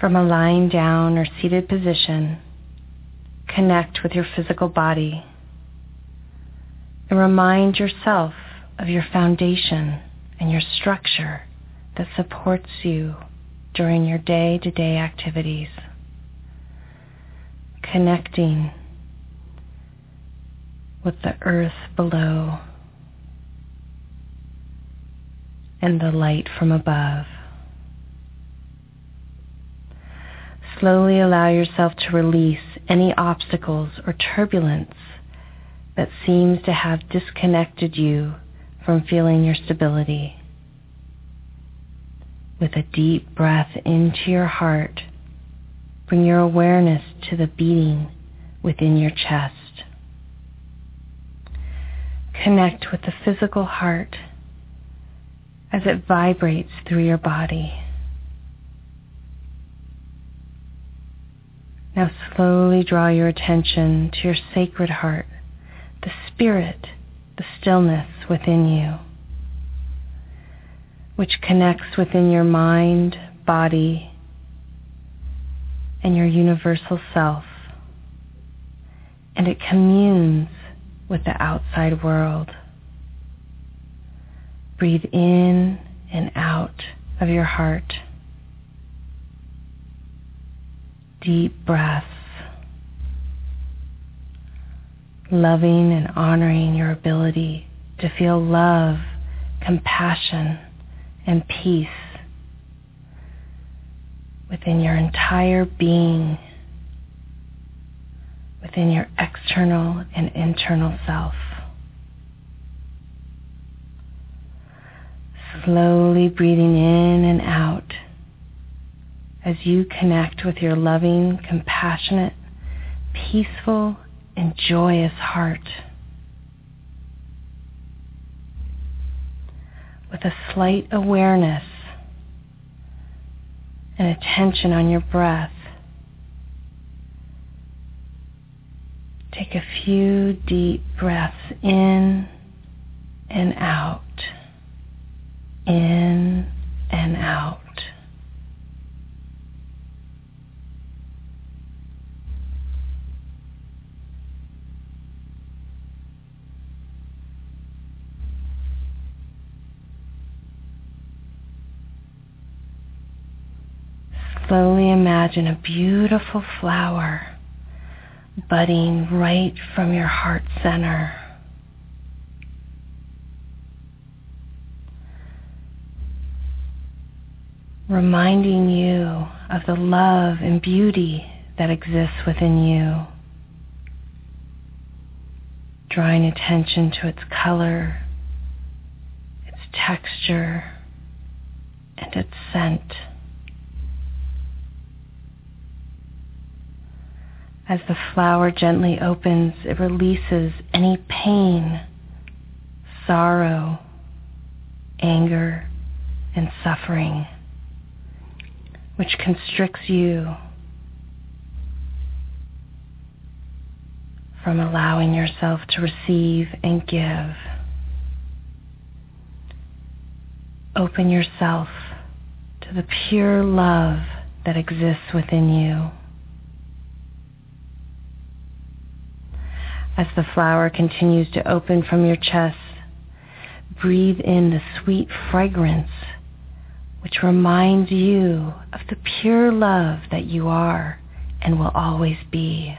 From a lying down or seated position, connect with your physical body and remind yourself of your foundation and your structure that supports you during your day-to-day activities. Connecting with the earth below and the light from above. Slowly allow yourself to release any obstacles or turbulence that seems to have disconnected you from feeling your stability. With a deep breath into your heart, bring your awareness to the beating within your chest. Connect with the physical heart as it vibrates through your body. Now slowly draw your attention to your sacred heart, the spirit, the stillness within you, which connects within your mind, body, and your universal self, and it communes with the outside world. Breathe in and out of your heart. Deep breaths, loving and honoring your ability to feel love, compassion, and peace within your entire being, within your external and internal self. slowly breathing in and out as you connect with your loving, compassionate, peaceful, and joyous heart. With a slight awareness and attention on your breath, take a few deep breaths in and out in and out. Slowly imagine a beautiful flower budding right from your heart center. reminding you of the love and beauty that exists within you. Drawing attention to its color, its texture, and its scent. As the flower gently opens, it releases any pain, sorrow, anger, and suffering which constricts you from allowing yourself to receive and give. Open yourself to the pure love that exists within you. As the flower continues to open from your chest, breathe in the sweet fragrance which reminds you of the pure love that you are and will always be.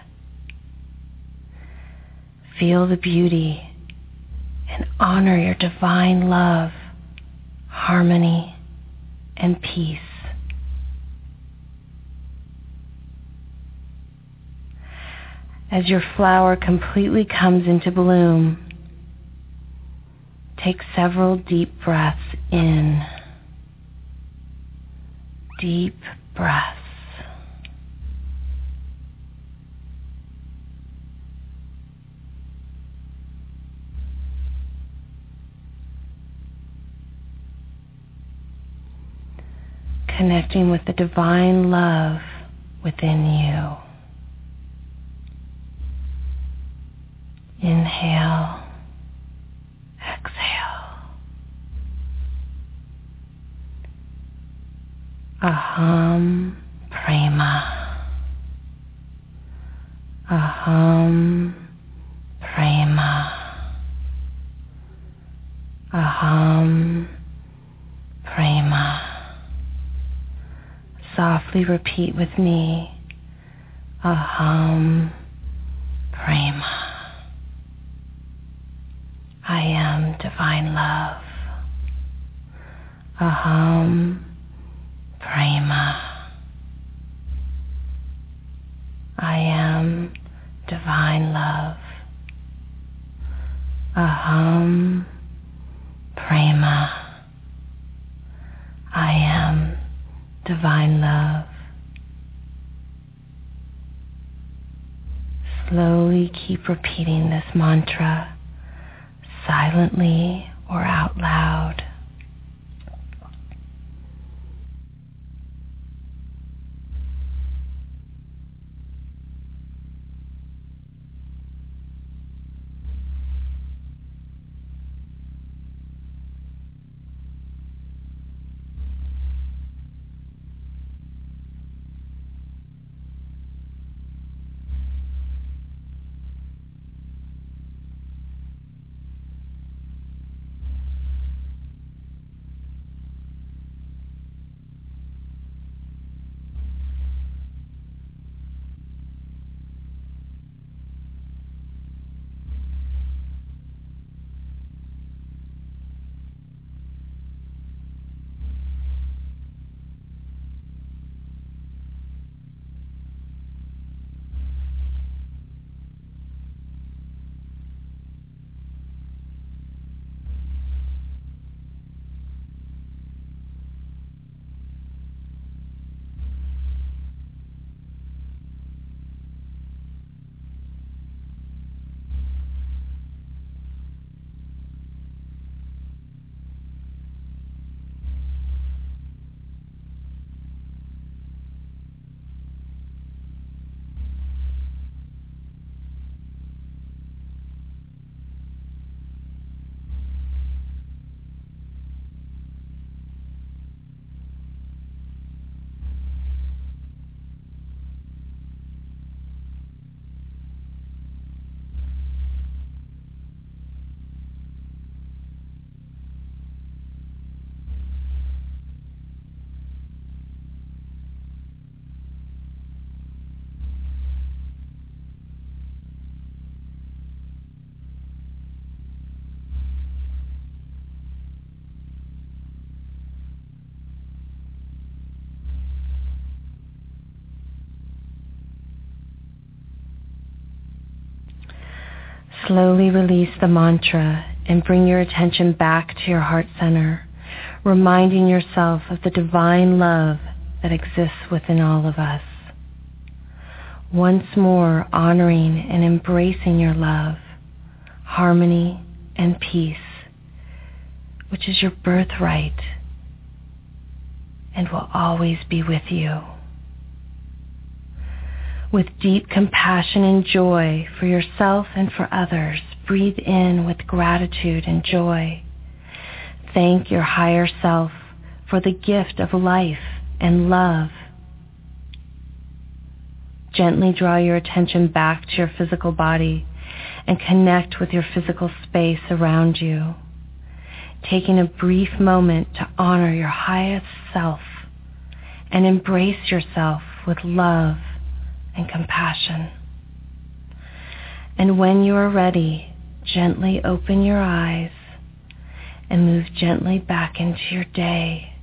Feel the beauty and honor your divine love, harmony, and peace. As your flower completely comes into bloom, take several deep breaths in deep breaths. Connecting with the divine love within you. Inhale, exhale. Aham Prema. Aham Prema. Aham Prema. Softly repeat with me. Aham Prema. I am divine love. Aham Prema. I am divine love. Aham Prema. I am divine love. Slowly keep repeating this mantra silently or out loud. Slowly release the mantra and bring your attention back to your heart center, reminding yourself of the divine love that exists within all of us. Once more honoring and embracing your love, harmony, and peace, which is your birthright and will always be with you with deep compassion and joy for yourself and for others. Breathe in with gratitude and joy. Thank your higher self for the gift of life and love. Gently draw your attention back to your physical body and connect with your physical space around you. Taking a brief moment to honor your highest self and embrace yourself with love and compassion. And when you are ready, gently open your eyes and move gently back into your day.